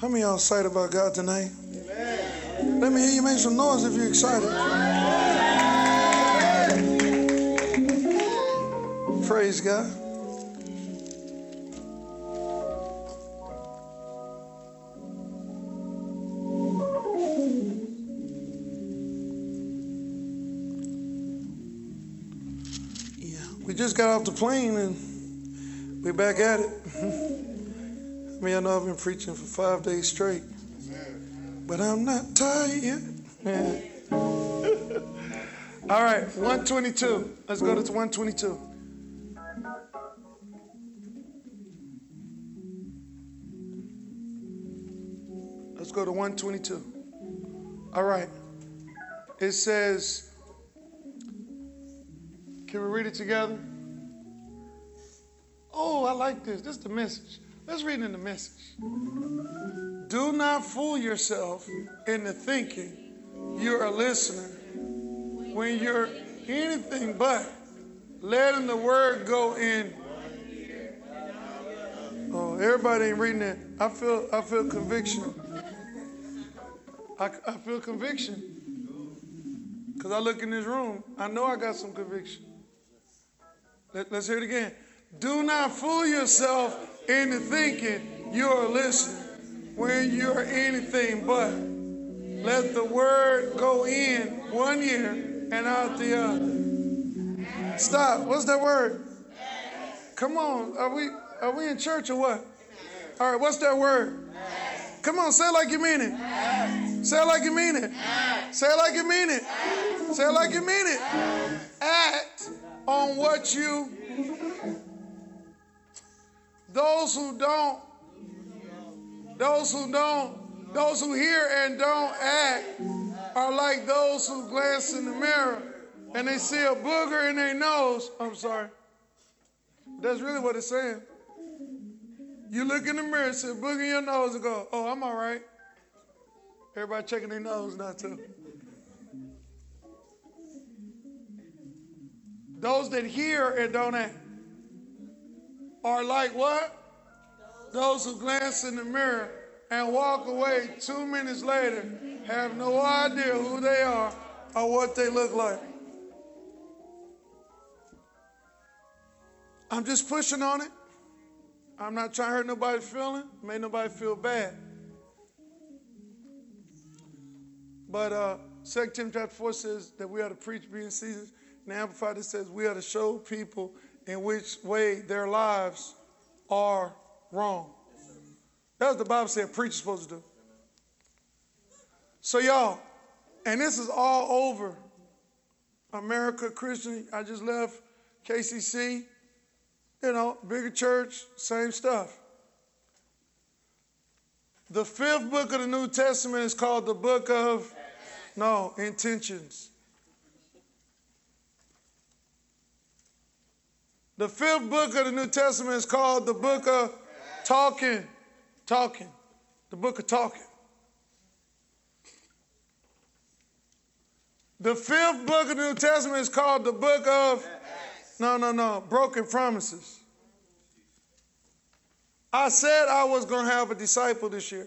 How many y'all excited about God tonight? Amen. Let me hear you make some noise if you're excited. Praise God. Yeah, we just got off the plane and we're back at it. I know I've been preaching for five days straight, but I'm not tired yet. All right, 122. Let's go to 122. Let's go to 122. All right. It says, can we read it together? Oh, I like this. This is the message. Let's read in the message. Do not fool yourself into thinking you're a listener when you're anything but letting the word go in. Oh, everybody ain't reading it. I feel I feel conviction. I, I feel conviction. Because I look in this room, I know I got some conviction. Let, let's hear it again. Do not fool yourself into thinking you're a listener when you're anything but. Let the word go in one ear and out the other. Stop. What's that word? Come on. Are we are we in church or what? All right, what's that word? Come on, say it like you mean it. Say it like you mean it. Say it like you mean it. Say it like you mean it. Act on what you those who don't, those who don't, those who hear and don't act are like those who glance in the mirror and they see a booger in their nose. I'm sorry. That's really what it's saying. You look in the mirror see a booger in your nose and go, oh, I'm all right. Everybody checking their nose now, too. Those that hear and don't act are like what? Those who glance in the mirror and walk away two minutes later, have no idea who they are or what they look like. I'm just pushing on it. I'm not trying to hurt nobody's feeling, make nobody feel bad. But uh, 2 Timothy chapter 4 says that we are to preach being seasons. And Amplified it says we are to show people in which way their lives are wrong. That's what the Bible said preacher's supposed to do. So, y'all, and this is all over America Christian. I just left KCC, you know, bigger church, same stuff. The fifth book of the New Testament is called the book of, no, intentions. The fifth book of the New Testament is called the book of talking. Talking. The book of talking. The fifth book of the New Testament is called the book of, no, no, no, broken promises. I said I was going to have a disciple this year.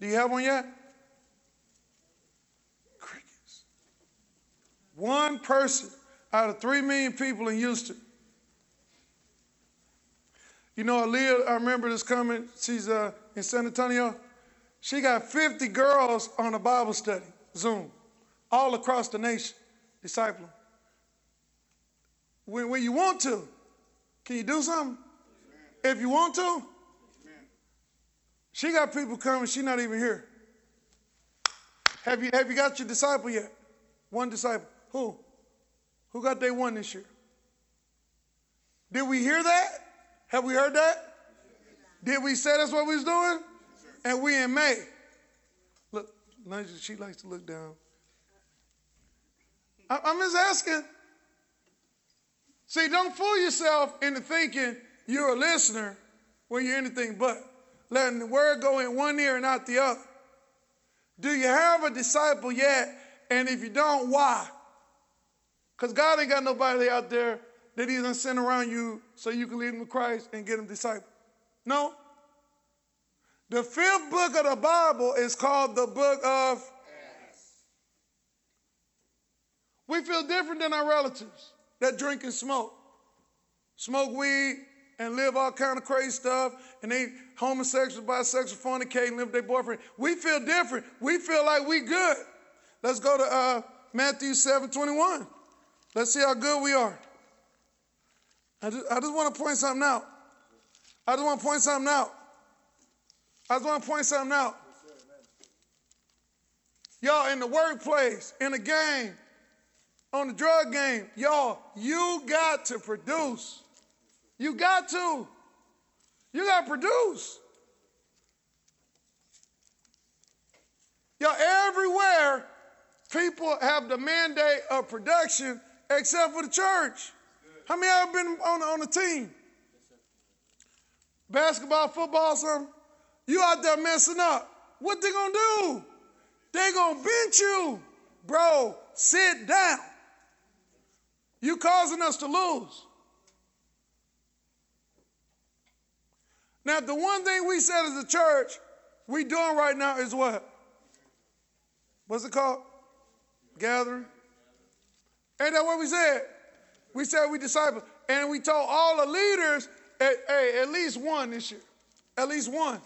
Do you have one yet? Crickets. One person out of three million people in Houston. You know, Aaliyah, I remember this coming. She's uh, in San Antonio. She got 50 girls on a Bible study, Zoom, all across the nation, discipling. When, when you want to, can you do something? If you want to, she got people coming, she's not even here. Have you, have you got your disciple yet? One disciple. Who? Who got day one this year? Did we hear that? Have we heard that? Did we say that's what we was doing? And we in May. Look, she likes to look down. I'm just asking. See, don't fool yourself into thinking you're a listener when you're anything but. Letting the word go in one ear and out the other. Do you have a disciple yet? And if you don't, why? Because God ain't got nobody out there that He's gonna send around you so you can lead them to Christ and get them disciples. No, The fifth book of the Bible is called the book of. We feel different than our relatives that drink and smoke, smoke weed, and live all kind of crazy stuff, and they homosexual, bisexual, fornicating, live with their boyfriend. We feel different. We feel like we good. Let's go to uh, Matthew 7 21. Let's see how good we are. I just, I just want to point something out. I just want to point something out. I just want to point something out. Y'all in the workplace, in the game, on the drug game, y'all, you got to produce. You got to. You got to produce. Y'all, everywhere, people have the mandate of production except for the church. How many have been on, on a team? Basketball, football, something? You out there messing up. What they gonna do? They gonna bench you. Bro, sit down. You causing us to lose. Now, the one thing we said as a church we doing right now is what? What's it called? Gathering. Ain't that what we said? We said we disciple, and we told all the leaders, hey, hey, at least one this year, at least one.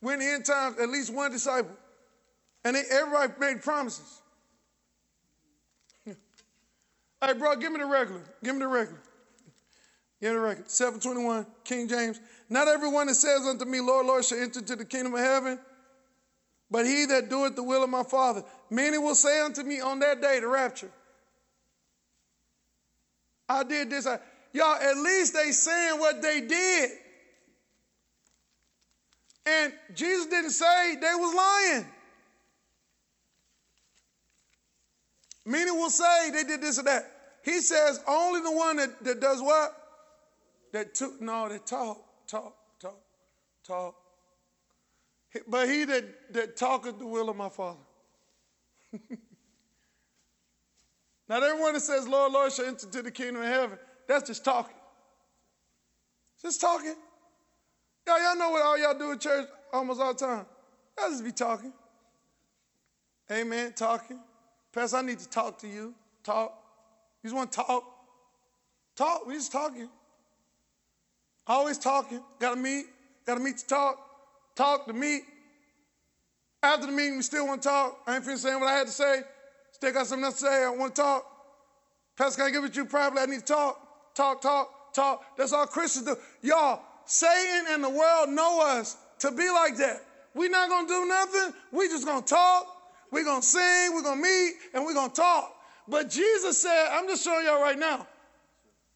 When the end times, at least one disciple, and they, everybody made promises. hey, bro, give me the regular. Give me the regular. Give me the record. 721, King James. Not everyone that says unto me, Lord, Lord, shall enter into the kingdom of heaven, but he that doeth the will of my Father. Many will say unto me on that day, the rapture, I did this. I, y'all, at least they saying what they did. And Jesus didn't say they was lying. Many will say they did this or that. He says only the one that, that does what? That took, no, that talk, talk, talk, talk. But he that, that talketh the will of my Father. Not everyone that says, Lord, Lord, shall enter into the kingdom of heaven. That's just talking. Just talking. Y'all, y'all know what all y'all do at church almost all the time. Y'all just be talking. Amen. Talking. Pastor, I need to talk to you. Talk. You just want to talk. Talk. We just talking. Always talking. Got to meet. Got to meet to talk. Talk to meet. After the meeting, we still want to talk. I ain't finished saying what I had to say. Still got something to say. I want to talk. Pastor, can I give it to you privately? I need to talk. Talk, talk, talk. That's all Christians do. Y'all, Satan and the world know us to be like that. We're not going to do nothing. we just going to talk. We're going to sing. We're going to meet. And we're going to talk. But Jesus said, I'm just showing y'all right now.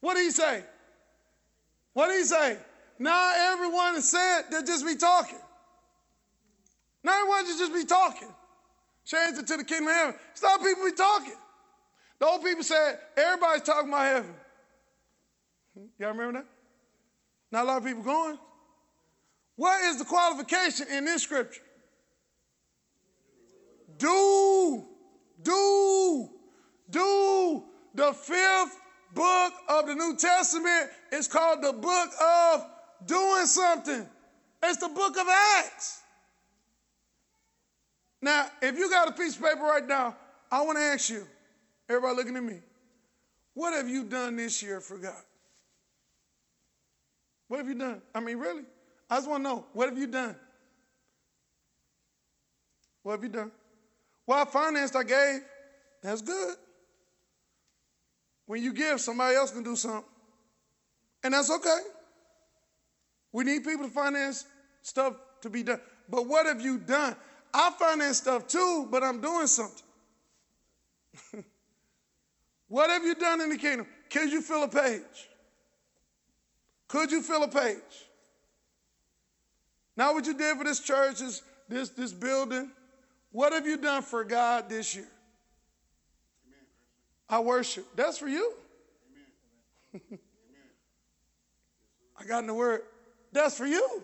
What did he say? What did he say? Not everyone is said they just be talking. Not everyone should just be talking. Change it to the kingdom of heaven. Stop people be talking. The old people said, everybody's talking about heaven. Y'all remember that? Not a lot of people going. What is the qualification in this scripture? Do, do, do. The fifth book of the New Testament is called the book of doing something. It's the book of Acts. Now, if you got a piece of paper right now, I want to ask you, everybody looking at me, what have you done this year for God? What have you done? I mean, really? I just want to know, what have you done? What have you done? Well, I financed, I gave. That's good. When you give, somebody else can do something. And that's okay. We need people to finance stuff to be done. But what have you done? I finance stuff too, but I'm doing something. what have you done in the kingdom? Could you fill a page? Could you fill a page? Now, what you did for this church, this, this, this building. What have you done for God this year? Amen. I worship. That's for you. I got in the word. That's for you.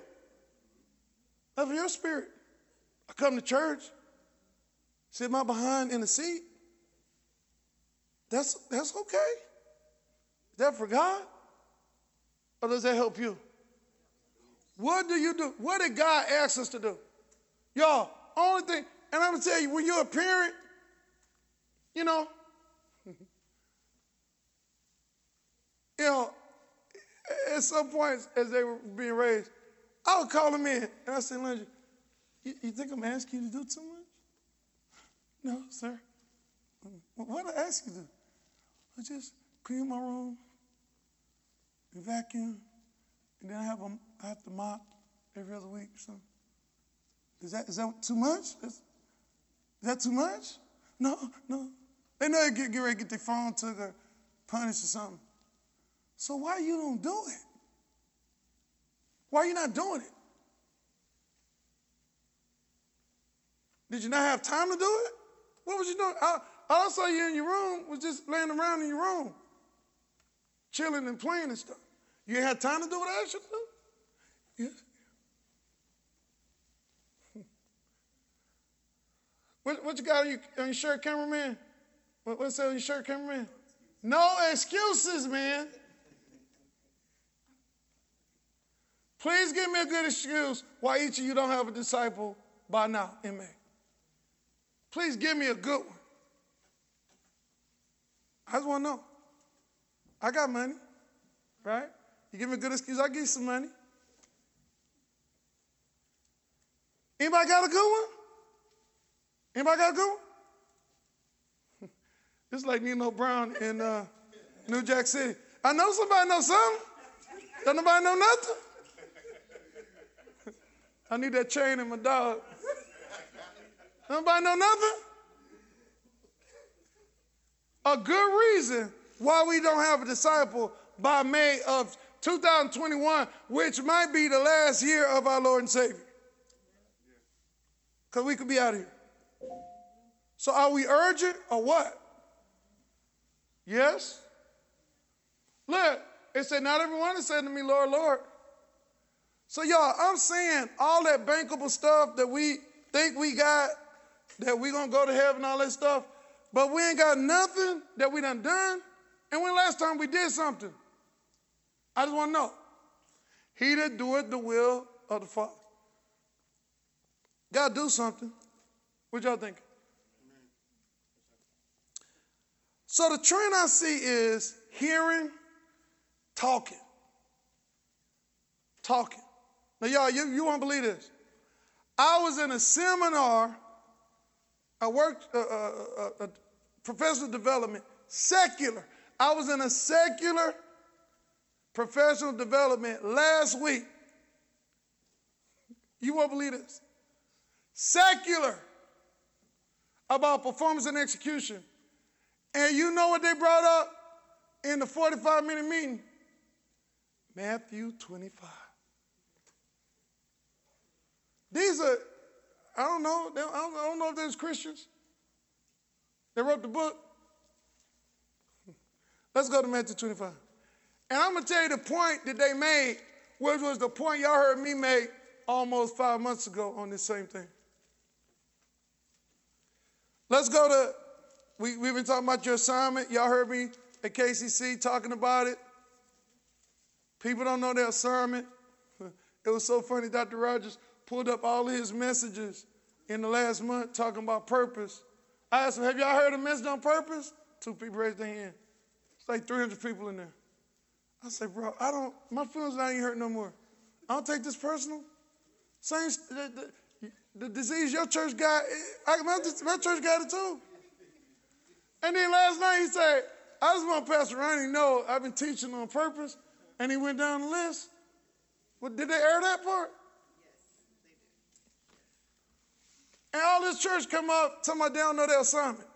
That's for your spirit. I come to church, sit my behind in the seat. That's, that's okay. Is that for God? Or does that help you? What do you do? What did God ask us to do? Y'all, only thing, and I'm gonna tell you, when you're a parent, you know, you know, at some points as they were being raised, I would call them in and I said, Lindsay, you, you think I'm asking you to do too much? No, sir. What did I ask you to do? I just clean my room, and vacuum, and then I have, a, I have to mop every other week or something. Is that, is that too much? Is, is that too much? No, no. They know they get, get ready to get their phone took or punished or something. So why you don't do it? Why you not doing it? Did you not have time to do it? What was you doing? I, I saw you in your room was just laying around in your room, chilling and playing and stuff. You had time to do what I asked you to do? Yes. What, what you got on your, on your shirt, cameraman? What, what's that on your shirt, cameraman? No excuses, man. Please give me a good excuse why each of you don't have a disciple by now May. Please give me a good one. I just want to know. I got money, right? You give me a good excuse, I'll give you some money. Anybody got a good one? Anybody got a good one? it's like Nino Brown in uh, New Jack City. I know somebody knows something. Don't nobody know nothing? I need that chain in my dog. Nobody know nothing? A good reason why we don't have a disciple by May of 2021, which might be the last year of our Lord and Savior. Because we could be out here. So are we urgent or what? Yes? Look, it said, Not everyone is saying to me, Lord, Lord. So, y'all, I'm saying all that bankable stuff that we think we got, that we gonna go to heaven, all that stuff, but we ain't got nothing that we done done. And when last time we did something? I just want to know. He that doeth the will of the Father. Gotta do something. What y'all think? So the trend I see is hearing, talking. Talking. Now, y'all, you, you won't believe this. I was in a seminar, I worked uh, uh, uh, uh, professional development, secular. I was in a secular professional development last week. You won't believe this. Secular about performance and execution. And you know what they brought up in the 45 minute meeting? Matthew 25. These are, I don't know, I don't, know if there's Christians. They wrote the book. Let's go to Matthew 25. And I'm going to tell you the point that they made, which was the point y'all heard me make almost five months ago on this same thing. Let's go to, we, we've been talking about your assignment. Y'all heard me at KCC talking about it. People don't know their assignment. It was so funny, Dr. Rogers pulled up all of his messages in the last month talking about purpose. I asked him, Have y'all heard a message on purpose? Two people raised their hand. It's like 300 people in there. I said, Bro, I don't, my feelings not even hurt no more. I don't take this personal. Same, the, the, the disease your church got, eh, I, my, my church got it too. And then last night he said, I just want Pastor Ronnie to know I've been teaching on purpose. And he went down the list. Well, did they air that part? And all this church come up, talking about they don't know their assignment.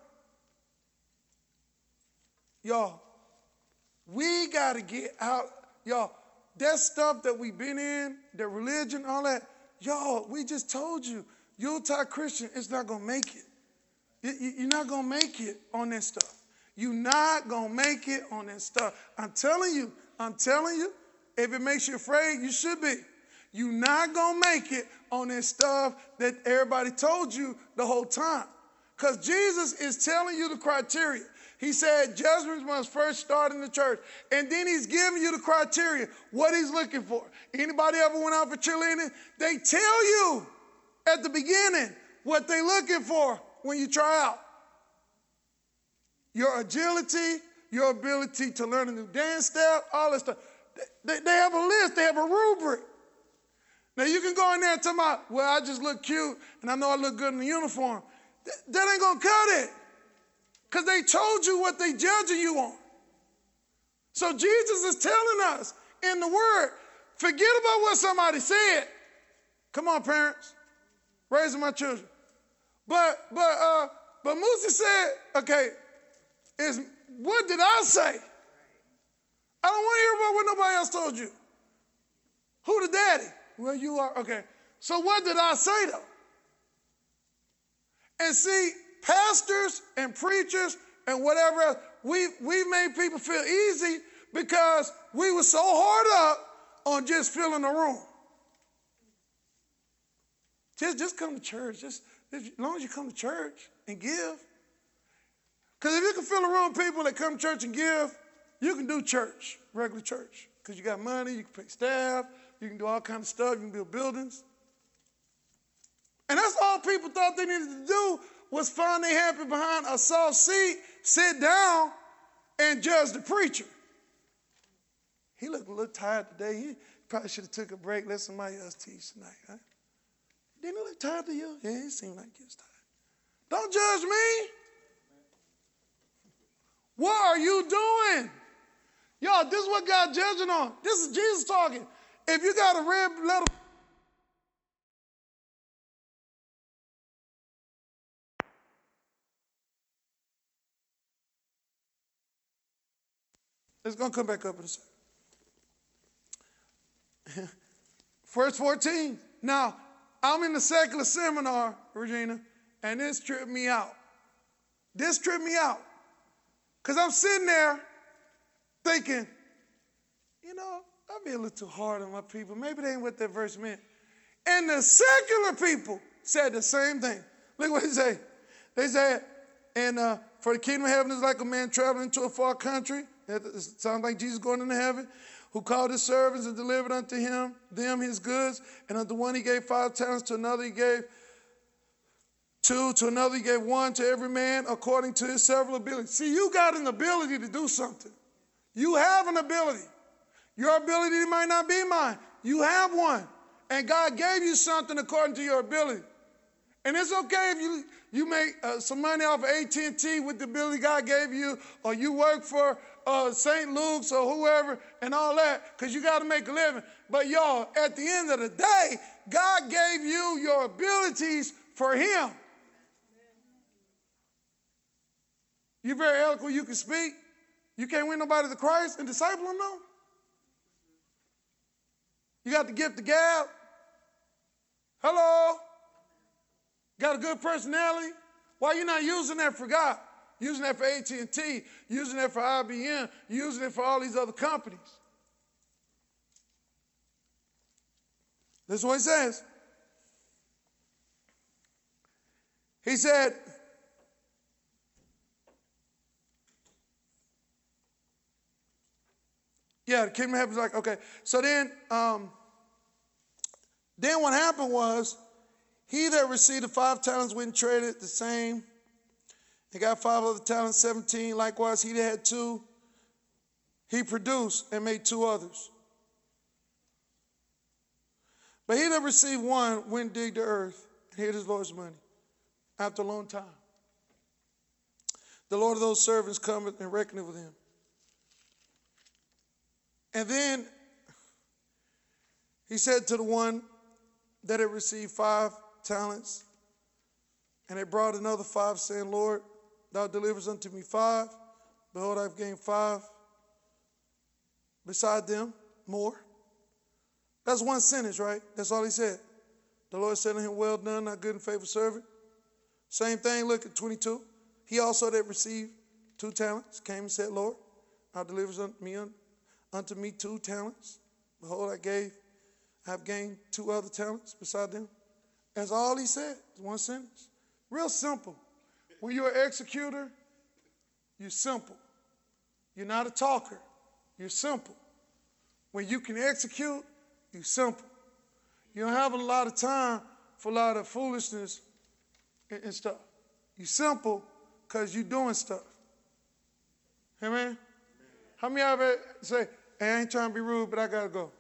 Y'all, we got to get out. Y'all, that stuff that we've been in, the religion, all that, y'all, we just told you, Utah Christian is not going to make it. You're not going to make it on this stuff. You're not going to make it on this stuff. I'm telling you, I'm telling you, if it makes you afraid, you should be. You're not going to make it on this stuff that everybody told you the whole time. Because Jesus is telling you the criteria. He said judgments must first start in the church. And then he's giving you the criteria, what he's looking for. Anybody ever went out for cheerleading? They tell you at the beginning what they're looking for when you try out. Your agility, your ability to learn a new dance step, all this stuff. They, they have a list, they have a rubric. Now you can go in there and tell me, well, I just look cute and I know I look good in the uniform. That, that ain't gonna cut it. Because they told you what they judging you on. So Jesus is telling us in the word, forget about what somebody said. Come on, parents. Raising my children. But but uh but Musa said, okay, is what did I say? I don't want to hear about what nobody else told you. Who the daddy? Well, you are. Okay. So what did I say though? And see, pastors and preachers and whatever else, we we made people feel easy because we were so hard up on just filling the room. Just, just come to church. Just as long as you come to church and give. Because if you can fill the room people that come to church and give, you can do church, regular church. Because you got money, you can pay staff, you can do all kinds of stuff, you can build buildings. And that's all people thought they needed to do was find their happy behind a soft seat, sit down, and judge the preacher. He looked a little tired today. He probably should have took a break, let somebody else teach tonight. Huh? Didn't he look tired to you? Yeah, he seemed like he was tired. Don't judge me. What are you doing? Y'all, this is what God judging on. This is Jesus talking. If you got a red letter, it's going to come back up in a second. Verse 14. Now, I'm in the secular seminar, Regina, and this tripped me out. This tripped me out. Because I'm sitting there thinking, you know, I'd be a little hard on my people. Maybe they ain't what that verse meant. And the secular people said the same thing. Look what they say. They said, and uh, for the kingdom of heaven is like a man traveling to a far country. It sounds like Jesus going into heaven, who called his servants and delivered unto him them his goods. And unto one he gave five talents, to another he gave two, to another he gave one, to every man according to his several abilities. See, you got an ability to do something. You have an ability. Your ability might not be mine. You have one. And God gave you something according to your ability. And it's okay if you, you make uh, some money off of AT&T with the ability God gave you, or you work for uh, St. Luke's or whoever and all that, because you got to make a living. But y'all, at the end of the day, God gave you your abilities for Him. You're very eloquent, you can speak. You can't win nobody to Christ and disciple them, though. You got the gift of gab. Hello. Got a good personality. Why you not using that for God? Using that for AT&T, using that for IBM, using it for all these other companies. This is what he says. He said, Yeah, the kingdom of heaven is like, okay. So then, um, then what happened was, he that received the five talents went and traded the same. He got five other talents, 17. Likewise, he that had two, he produced and made two others. But he that received one went dig the earth and hid his Lord's money after a long time. The Lord of those servants cometh and reckoneth with him. And then he said to the one that had received five talents, and it brought another five, saying, Lord, thou delivers unto me five. Behold, I've gained five. Beside them, more. That's one sentence, right? That's all he said. The Lord said to him, Well done, thy good and faithful servant. Same thing, look at 22. He also that received two talents came and said, Lord, thou delivers unto me unto me two talents. Behold, I gave, I have gained two other talents beside them. That's all he said. One sentence. Real simple. When you're an executor, you're simple. You're not a talker, you're simple. When you can execute, you're simple. You don't have a lot of time for a lot of foolishness and, stuff. You're simple because you're doing stuff. Amen? How many of you say, hey, I ain't trying to be rude, but I got to go?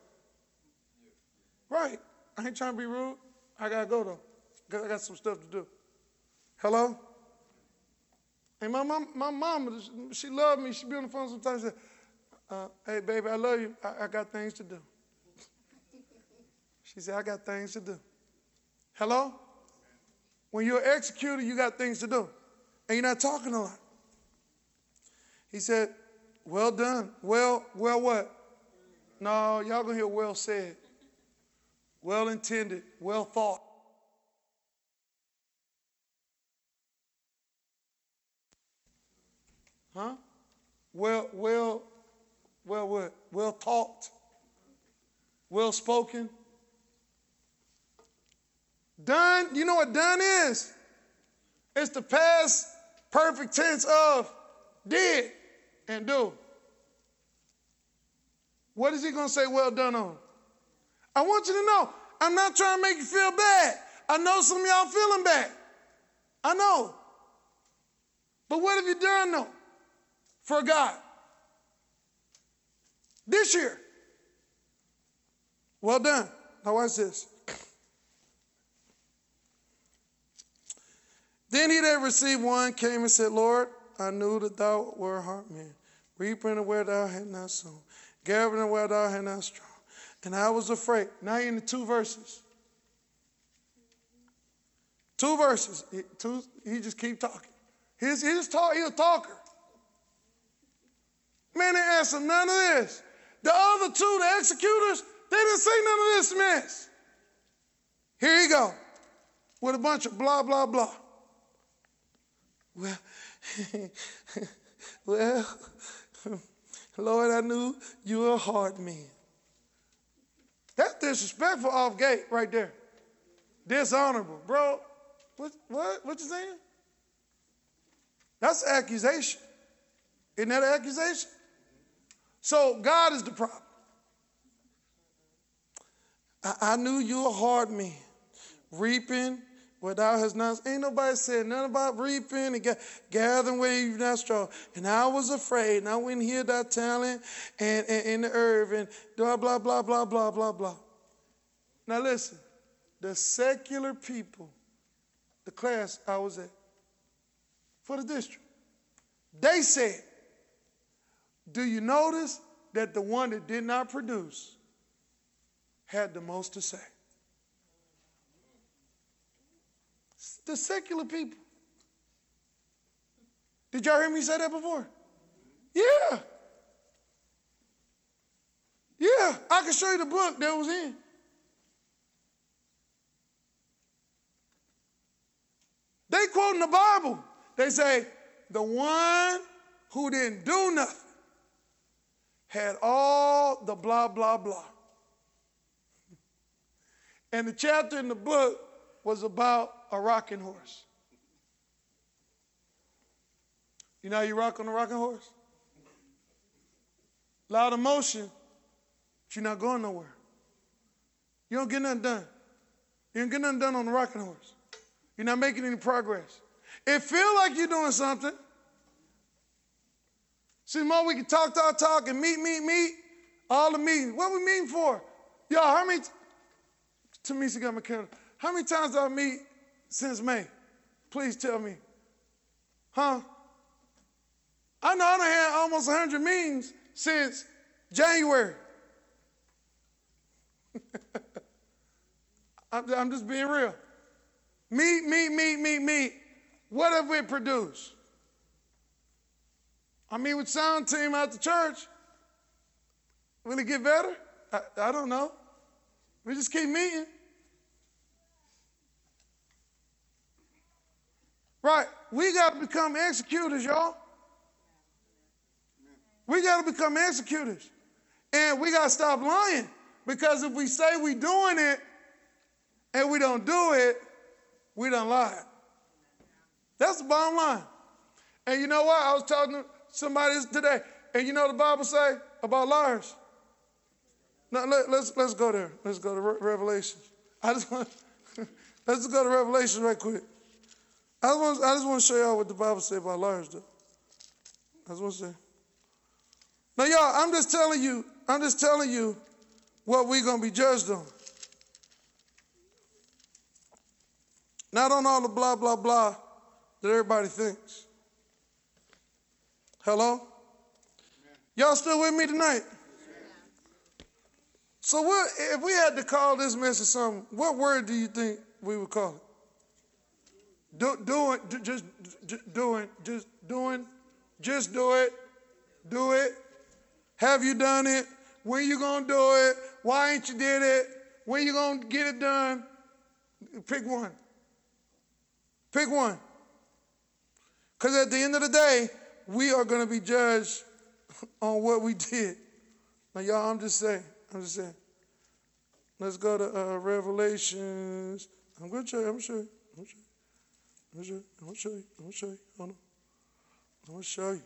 Right. I ain't trying to be rude. I got to go, though, because I got some stuff to do. Hello? And my mom, my mom, she loved me. She'd be on the phone sometimes. She said, uh, "Hey, baby, I love you. I, I got things to do." She said, "I got things to do." Hello. When you're executed, you got things to do, and you're not talking a lot. He said, "Well done. Well, well, what? No, y'all gonna hear well said, well intended, well thought." Huh? Well, well, well, what? Well taught, well spoken. Done, you know what done is? It's the past perfect tense of did and do. What is he going to say well done on? I want you to know, I'm not trying to make you feel bad. I know some of y'all feeling bad. I know. But what have you done though? for God. This year. Well done. Now, watch this. Then he that received one came and said, Lord, I knew that thou wert a hard man, reaping where thou had not sown, gathering where thou had not strong. And I was afraid. Now you in the two verses. Two verses. He, two, he just keep talking. He's, he's, talk, he's a talker. Man, they answered none of this. The other two, the executors, they didn't say none of this mess. Here you go, with a bunch of blah, blah, blah. Well, well, Lord, I knew you were a hard man. That's disrespectful off gate right there. Dishonorable. Bro, what, what, what you saying? That's accusation. Isn't that an accusation? So God is the problem. I, I knew you were a hard man, reaping where thou hast not. Ain't nobody said nothing about reaping and gathering where you not strong. And I was afraid, and I went here that talent and, and, and the herb and blah, blah, blah, blah, blah, blah, blah. Now listen, the secular people, the class I was at, for the district, they said, do you notice that the one that did not produce had the most to say? The secular people. Did y'all hear me say that before? Yeah. Yeah, I can show you the book that was in. They quoting the Bible. They say, the one who didn't do nothing had all the blah, blah, blah. And the chapter in the book was about a rocking horse. You know how you rock on a rocking horse? A lot of motion, but you're not going nowhere. You don't get nothing done. You don't get nothing done on the rocking horse. You're not making any progress. It feel like you're doing something, See, more we can talk, talk, talk, and meet, meet, meet, all the meetings. What we meeting for? Y'all, how many, Tamisa got my. How many times did I meet since May? Please tell me. Huh? I know I done had almost 100 memes since January. I'm just being real. Meet, meet, meet, meet, meet. What have we produced? I mean, with sound team at the church, will it get better? I, I don't know. We just keep meeting. Right. We got to become executors, y'all. We got to become executors. And we got to stop lying. Because if we say we're doing it and we don't do it, we don't lie. That's the bottom line. And you know what? I was talking to somebody today. And you know the Bible say about liars? Now let, us let's, let's go there. Let's go to Re- Revelation. I just want let's go to Revelation right quick. I just want I just want to show y'all what the Bible say about liars though. I just want to say. Now y'all, I'm just telling you, I'm just telling you what we're gonna be judged on. Not on all the blah blah blah that everybody thinks. Hello? Y'all still with me tonight? So what if we had to call this message something, what word do you think we would call it? Do, doing, do, just, doing, just doing, just do it, do it. Have you done it? When you gonna do it? Why ain't you did it? When you gonna get it done? Pick one. Pick one. Because at the end of the day, we are gonna be judged on what we did. Now, y'all, I'm just saying. I'm just saying. Let's go to uh, Revelations. I'm gonna you. I'm gonna show you. I'm gonna show you. I'm gonna show you. I'm gonna show you. Hold on. I'm gonna show you.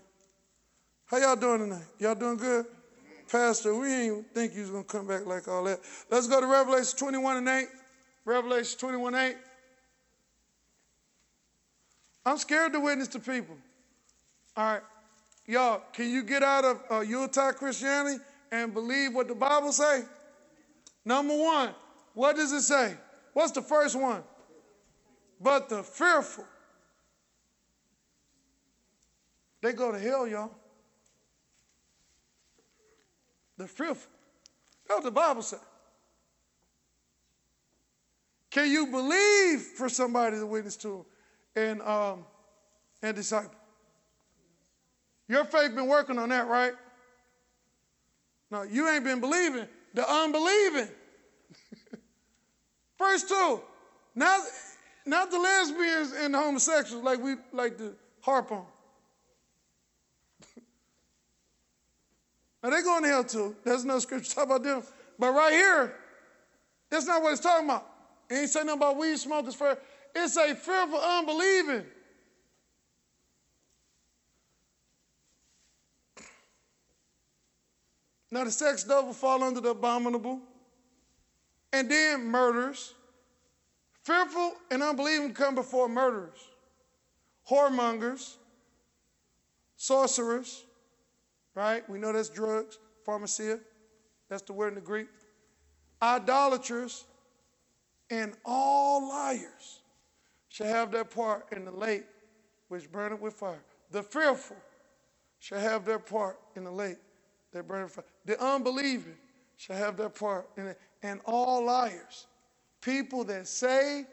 How y'all doing tonight? Y'all doing good? Pastor, we ain't think you was gonna come back like all that. Let's go to Revelation 21 and 8. Revelation 21 8. I'm scared to witness to people. All right. Y'all, can you get out of uh, Utah Christianity and believe what the Bible say? Number one, what does it say? What's the first one? But the fearful. They go to hell, y'all. The fearful. That's what the Bible says. Can you believe for somebody to witness to and um, and disciple? Your faith been working on that, right? No, you ain't been believing. The unbelieving. Verse two. Not, not the lesbians and the homosexuals like we like to harp on. now they going to hell too. There's no scripture talk about them. But right here, that's not what it's talking about. It ain't saying nothing about weed smokers for it's a fearful unbelieving. Now, the sex devil fall under the abominable, and then murders. Fearful and unbelieving come before murderers, whoremongers, sorcerers, right? We know that's drugs, pharmakeia. That's the word in the Greek. Idolaters and all liars shall have their part in the lake which burneth with fire. The fearful shall have their part in the lake that burneth with fire. The unbelieving shall have their part in it. And all liars, people that say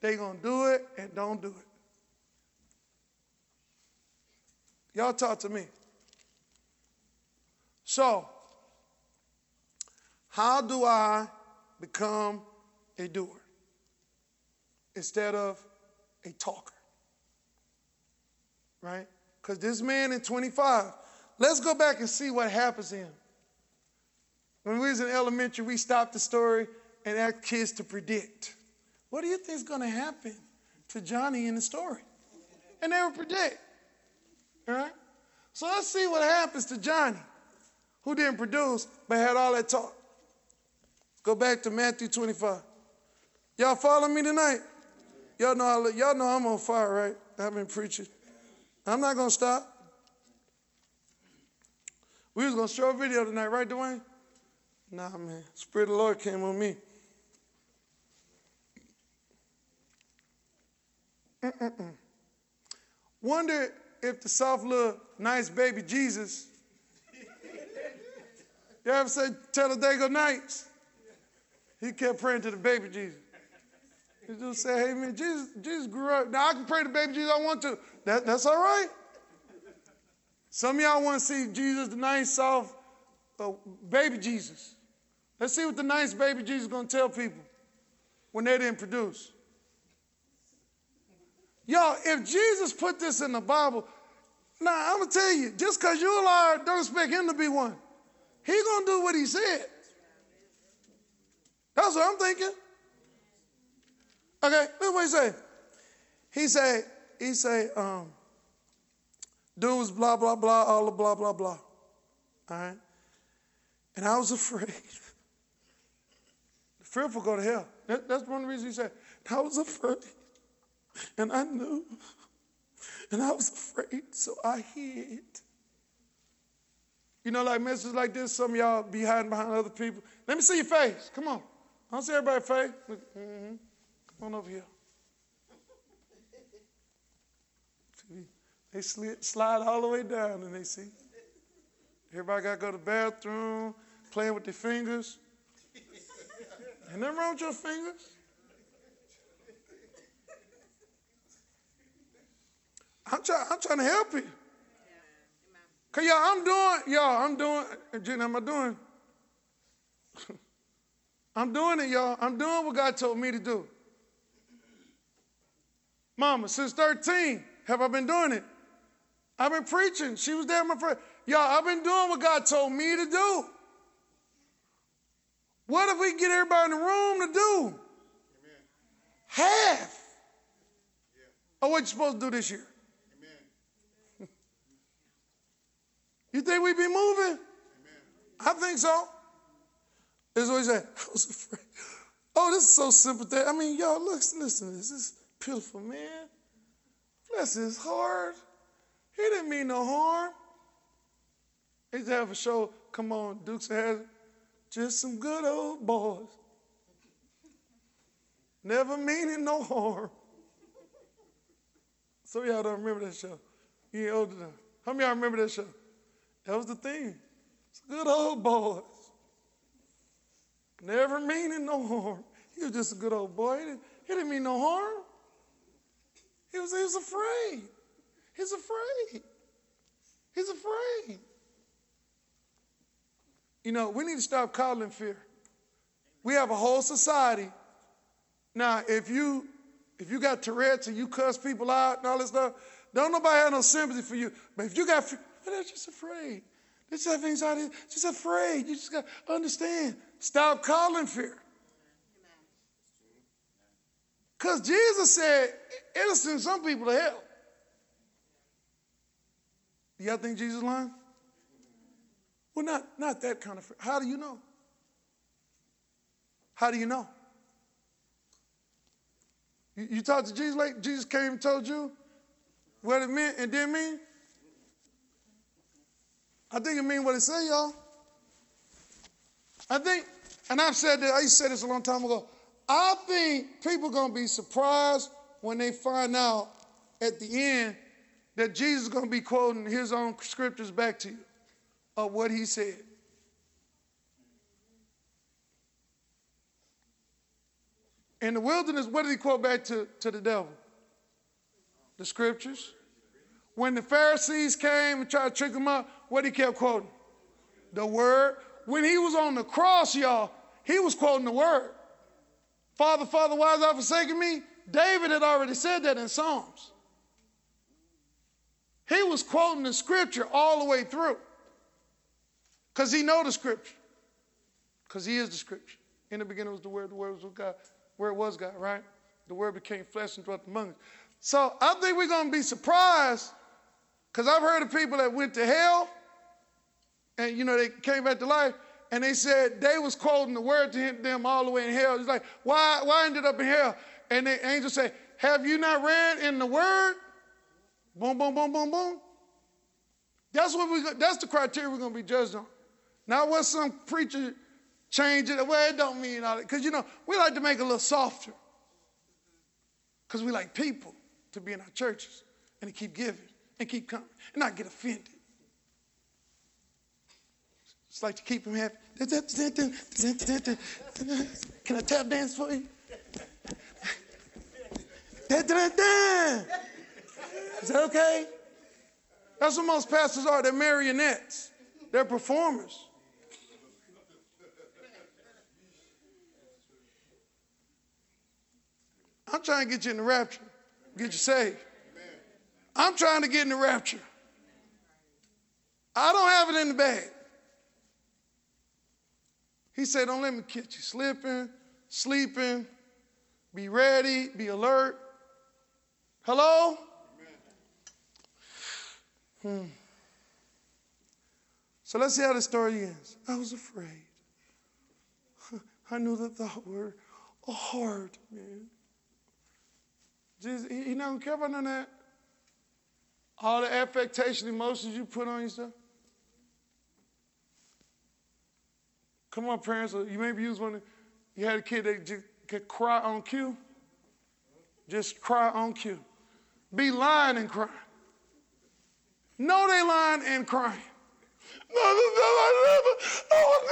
they're going to do it and don't do it. Y'all talk to me. So, how do I become a doer instead of a talker? Right? Because this man in 25, let's go back and see what happens to him. When we was in elementary, we stopped the story and ask kids to predict. What do you think is going to happen to Johnny in the story? And they would predict. All right? So let's see what happens to Johnny, who didn't produce but had all that talk. Go back to Matthew 25. Y'all follow me tonight? Y'all know, I, y'all know I'm on fire, right? I've been preaching. I'm not going to stop. We was going to show a video tonight, right, Dwayne? Nah, man. Spirit of the Lord came on me. Mm-mm-mm. Wonder if the soft little nice baby Jesus. you ever say Talladega Nights? He kept praying to the baby Jesus. He just said, hey man, Jesus, Jesus grew up. Now I can pray to baby Jesus I want to. That, that's all right. Some of y'all want to see Jesus, the nice, soft uh, baby Jesus. Let's see what the nice baby Jesus is going to tell people when they didn't produce. Y'all, if Jesus put this in the Bible, now I'm gonna tell you, just because you're a liar, don't expect him to be one. He gonna do what he said. That's what I'm thinking. Okay, look what he say. He say, he say, um, Dude was blah, blah, blah, all the blah, blah, blah. All right? And I was afraid. Fearful go to hell. That, that's one of the reasons he said, I was afraid. And I knew. And I was afraid, so I hid. You know, like messages like this, some of y'all be hiding behind other people. Let me see your face. Come on. I don't see everybody's face. Mm-hmm. Come on over here. They slid, slide all the way down and they see. Everybody got to go to the bathroom, playing with their fingers. Ain't nothing wrong with your fingers. I'm, try, I'm trying to help you. Cause y'all, I'm doing, y'all, I'm doing, Jen, am I doing? I'm doing it, y'all. I'm doing what God told me to do. Mama, since 13, have I been doing it? I've been preaching. She was there, my friend. Y'all, I've been doing what God told me to do. What if we get everybody in the room to do? Amen. Half yeah. of what you're supposed to do this year. You think we'd be moving? Amen. I think so. This is what he said. I was afraid. Oh, this is so sympathetic. I mean, y'all, look, listen this. Is pitiful, man. Bless his heart. He didn't mean no harm. He to have a show, come on, Dukes Hazzard. Just some good old boys. Never meaning no harm. Of y'all don't remember that show. You ain't old enough. How many y'all remember that show? That was the thing. It's a good old boy. Never meaning no harm. He was just a good old boy. He didn't, he didn't mean no harm. He was, he was afraid. He's afraid. He's afraid. You know, we need to stop calling fear. We have a whole society. Now, if you if you got Tourette's and you cuss people out and all this stuff, don't nobody have no sympathy for you. But if you got fear, they're just afraid. They just have anxiety, just afraid. You just got to understand. Stop calling fear. Because Jesus said it'll send some people to hell. Do y'all think Jesus lying? Well, not, not that kind of. How do you know? How do you know? You, you talked to Jesus like Jesus came and told you what it meant and didn't mean? I think it means what it say, y'all. I think, and I've said that, I used to say this a long time ago. I think people to be surprised when they find out at the end that Jesus is to be quoting his own scriptures back to you of what he said. In the wilderness, what did he quote back to, to the devil? The scriptures. When the Pharisees came and tried to trick him up, what he kept quoting? The word. When he was on the cross, y'all, he was quoting the word. Father, Father, why has thou forsaken me? David had already said that in Psalms. He was quoting the scripture all the way through. Because he know the scripture. Because he is the scripture. In the beginning was the word, the word was with God, where it was God, right? The word became flesh and dwelt among us. So I think we're to be surprised because I've heard of people that went to hell and, you know, they came back to life and they said they was quoting the word to them all the way in hell. It's like, why, why ended up in hell? And the angel said have you not read in the word? Boom, boom, boom, boom, boom. That's what we. That's the criteria we're going to be judged on. Not what some preacher changed it. Well, it don't mean all that. Because, you know, we like to make it a little softer. Because we like people to be in our churches and to keep giving and keep coming and not get offended. It's like to keep them happy. Can I tap dance for you? Is that okay? That's what most pastors are. They're marionettes. They're performers. I'm trying to get you in the rapture, get you saved. I'm trying to get in the rapture. I don't have it in the bag. He said, Don't let me catch you slipping, sleeping. Be ready, be alert. Hello? Hmm. So let's see how the story ends. I was afraid. I knew that thou were a hard man. Jesus, he, he not care about none of that. All the affectation, emotions you put on yourself. Come on, parents. Uh, you maybe use one. You had a kid that just could cry on cue. Just cry on cue. Be lying and crying. No, they lying and crying. No, no, no, I never, I would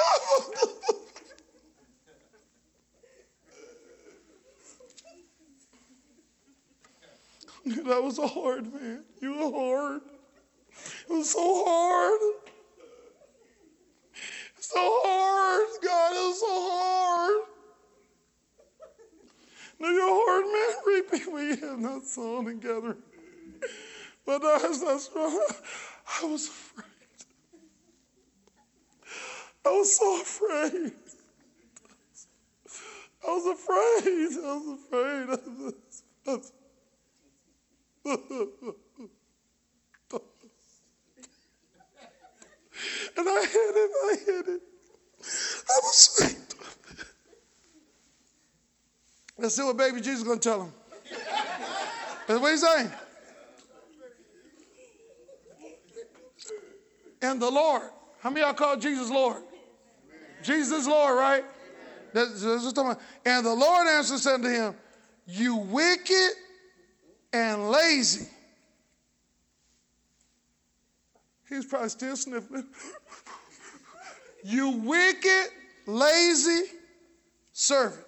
never. that was a hard man. You were hard. It was so hard. So hard, God, was so hard. Now your hard man reaping we have not sown together. But I was not strong. I was afraid. I was so afraid. I was afraid. I was afraid. I was, and I hid it. I hid it. I was afraid. Let's see what baby Jesus is going to tell him. That's what he's saying. And the Lord. How many y'all call Jesus Lord? Jesus Lord, right? That's, that's and the Lord answered said to him, You wicked and lazy. He was probably still sniffling. you wicked, lazy servant.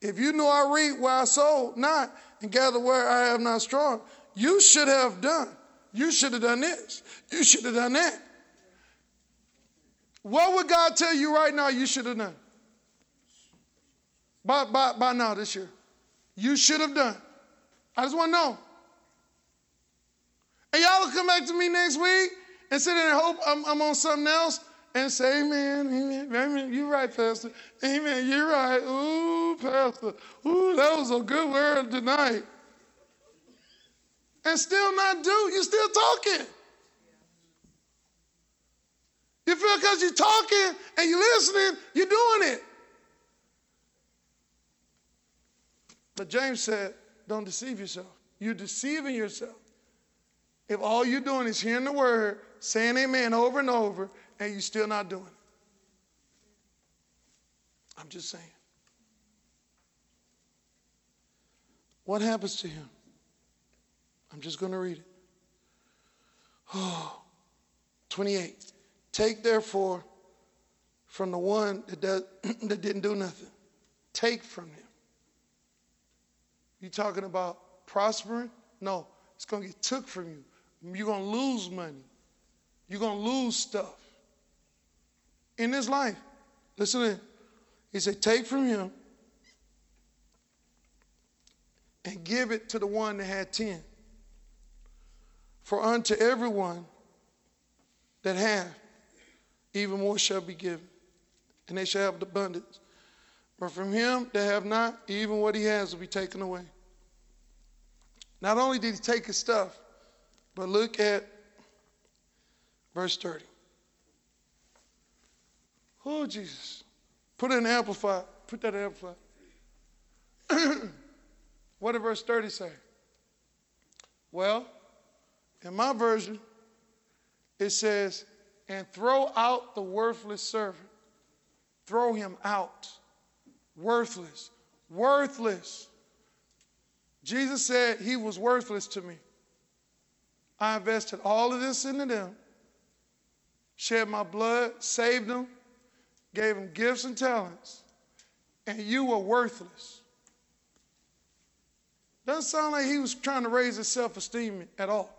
If you know I reap where I sow not and gather where I have not strong, you should have done. You should have done this. You should have done that. What would God tell you right now you should have done? By, by, by now this year. You should have done. I just want to know. And y'all will come back to me next week and sit there and hope I'm, I'm on something else and say, Amen, amen, amen. You're right, Pastor. Amen, you're right. Ooh, Pastor. Ooh, that was a good word tonight. And still not do. You're still talking. You feel because you're talking and you're listening, you're doing it. But James said, don't deceive yourself. You're deceiving yourself. If all you're doing is hearing the word, saying amen over and over, and you're still not doing it. I'm just saying. What happens to him? I'm just going to read it. Oh, 28. Take therefore from the one that, does, that didn't do nothing. Take from him. You talking about prospering? No, it's going to get took from you. You're going to lose money. You're going to lose stuff. In this life, listen to. He said, Take from him and give it to the one that had 10. For unto everyone that hath, even more shall be given, and they shall have abundance. But from him that have not, even what he has will be taken away. Not only did he take his stuff, but look at verse 30. Oh, Jesus. Put in amplified. Put that in what did verse 30 say? Well, in my version, it says, and throw out the worthless servant. Throw him out. Worthless. Worthless. Jesus said he was worthless to me. I invested all of this into them, shed my blood, saved them, gave them gifts and talents, and you were worthless. Doesn't sound like he was trying to raise his self esteem at all.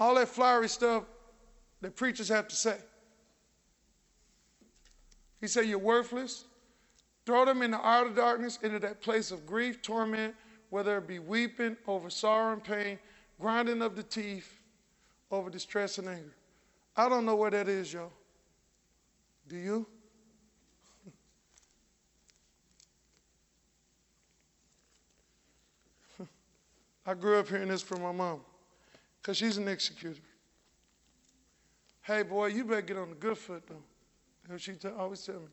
all that flowery stuff that preachers have to say. He said, You're worthless. Throw them in the outer darkness, into that place of grief, torment, whether it be weeping over sorrow and pain, grinding of the teeth over distress and anger. I don't know where that is, y'all. Do you? I grew up hearing this from my mom because she's an executor. Hey, boy, you better get on the good foot, though. She always tell me.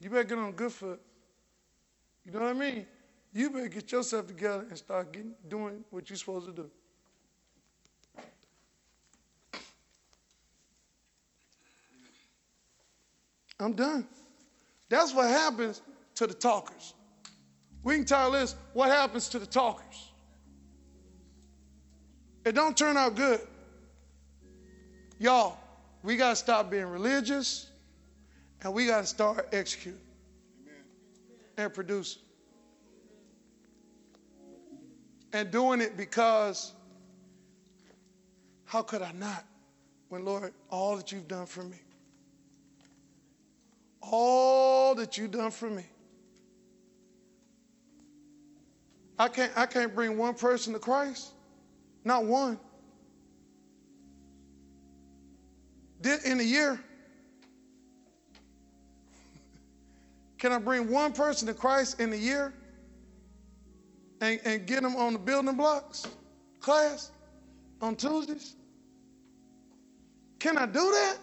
You better get on the good foot. You know what I mean? You better get yourself together and start getting, doing what you're supposed to do. I'm done. That's what happens to the talkers. We can tell this what happens to the talkers. It don't turn out good. Y'all, we got to stop being religious and we got to start executing and producing. And doing it because how could I not? When, Lord, all that you've done for me, all that you've done for me. I can't, I can't bring one person to Christ, not one. Did in a year. Can I bring one person to Christ in a year and, and get them on the building blocks class on Tuesdays? Can I do that?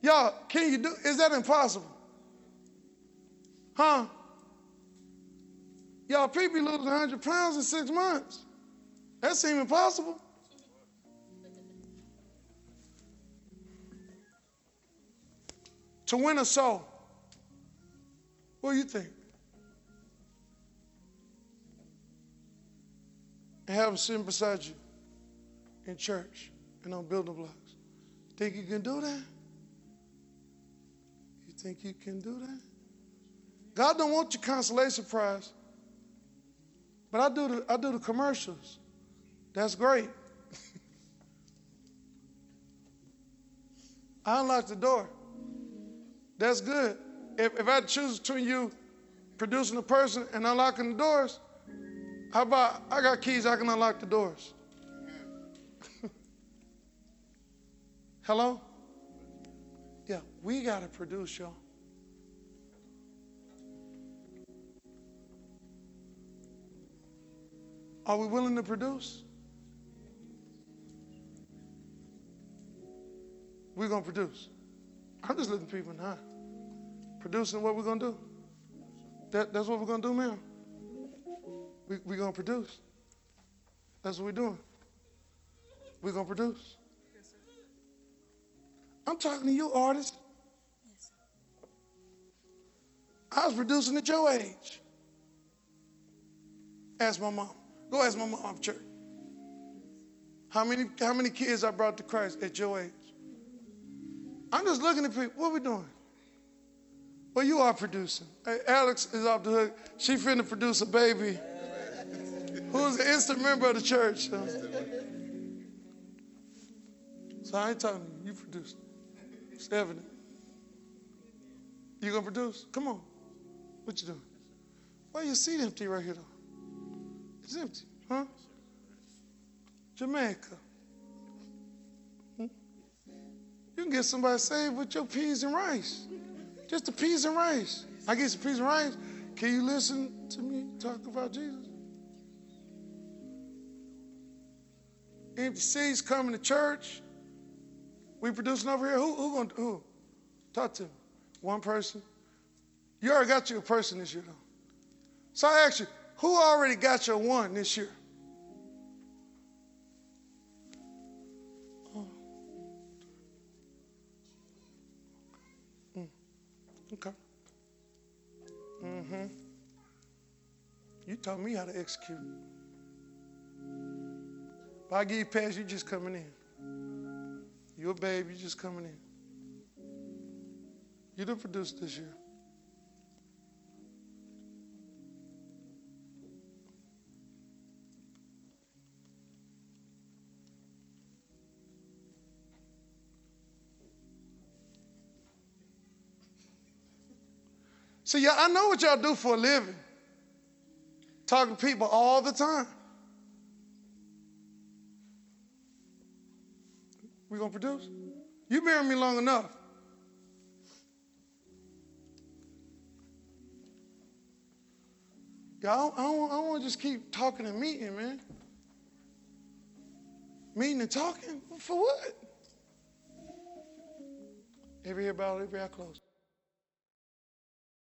Y'all, can you do is that impossible? Huh? Y'all, people lose 100 pounds in six months. That seems impossible. To win a soul. What do you think? And have them sitting beside you in church and on building blocks. Think you can do that? You think you can do that? God don't want your consolation prize. But I do the I do the commercials. That's great. I unlock the door. That's good. If, if I choose between you producing a person and unlocking the doors, how about I got keys, I can unlock the doors. Hello? Yeah, we got to produce, y'all. Are we willing to produce? We're going to produce. I'm just letting people know. Producing what we're going to do. That, that's what we're going to do, man. We, we're going to produce. That's what we're doing. We're going to produce. I'm talking to you, artist. I was producing at your age. Ask my mom. Go ask my mom church. How many, how many kids I brought to Christ at your age? I'm just looking at people. What are we doing? Well, you are producing. Hey, Alex is off the hook. She finna produce a baby who's an instant member of the church. So, so I ain't talking to you. You produced. It's evident. You gonna produce? Come on. What you doing? Why your seat empty right here though? It's empty, huh? Jamaica. Hmm? You can get somebody saved with your peas and rice. Just the peas and rice. I get some peas and rice. Can you listen to me talk about Jesus? Seats coming to church. We producing over here. Who who gonna who? Talk to. One person. You already got you a person this year though. So I ask you, who already got your one this year? Oh. Mm. Okay. Mm-hmm. You taught me how to execute. If I give you pass, you just coming in. You a babe, you just coming in. You done produced this year. See, yeah, I know what y'all do for a living. Talking to people all the time. We gonna produce? You been me long enough. Y'all, I don't, I don't want to just keep talking and meeting, man. Meeting and talking? For what? Every head bowed, every eye closed.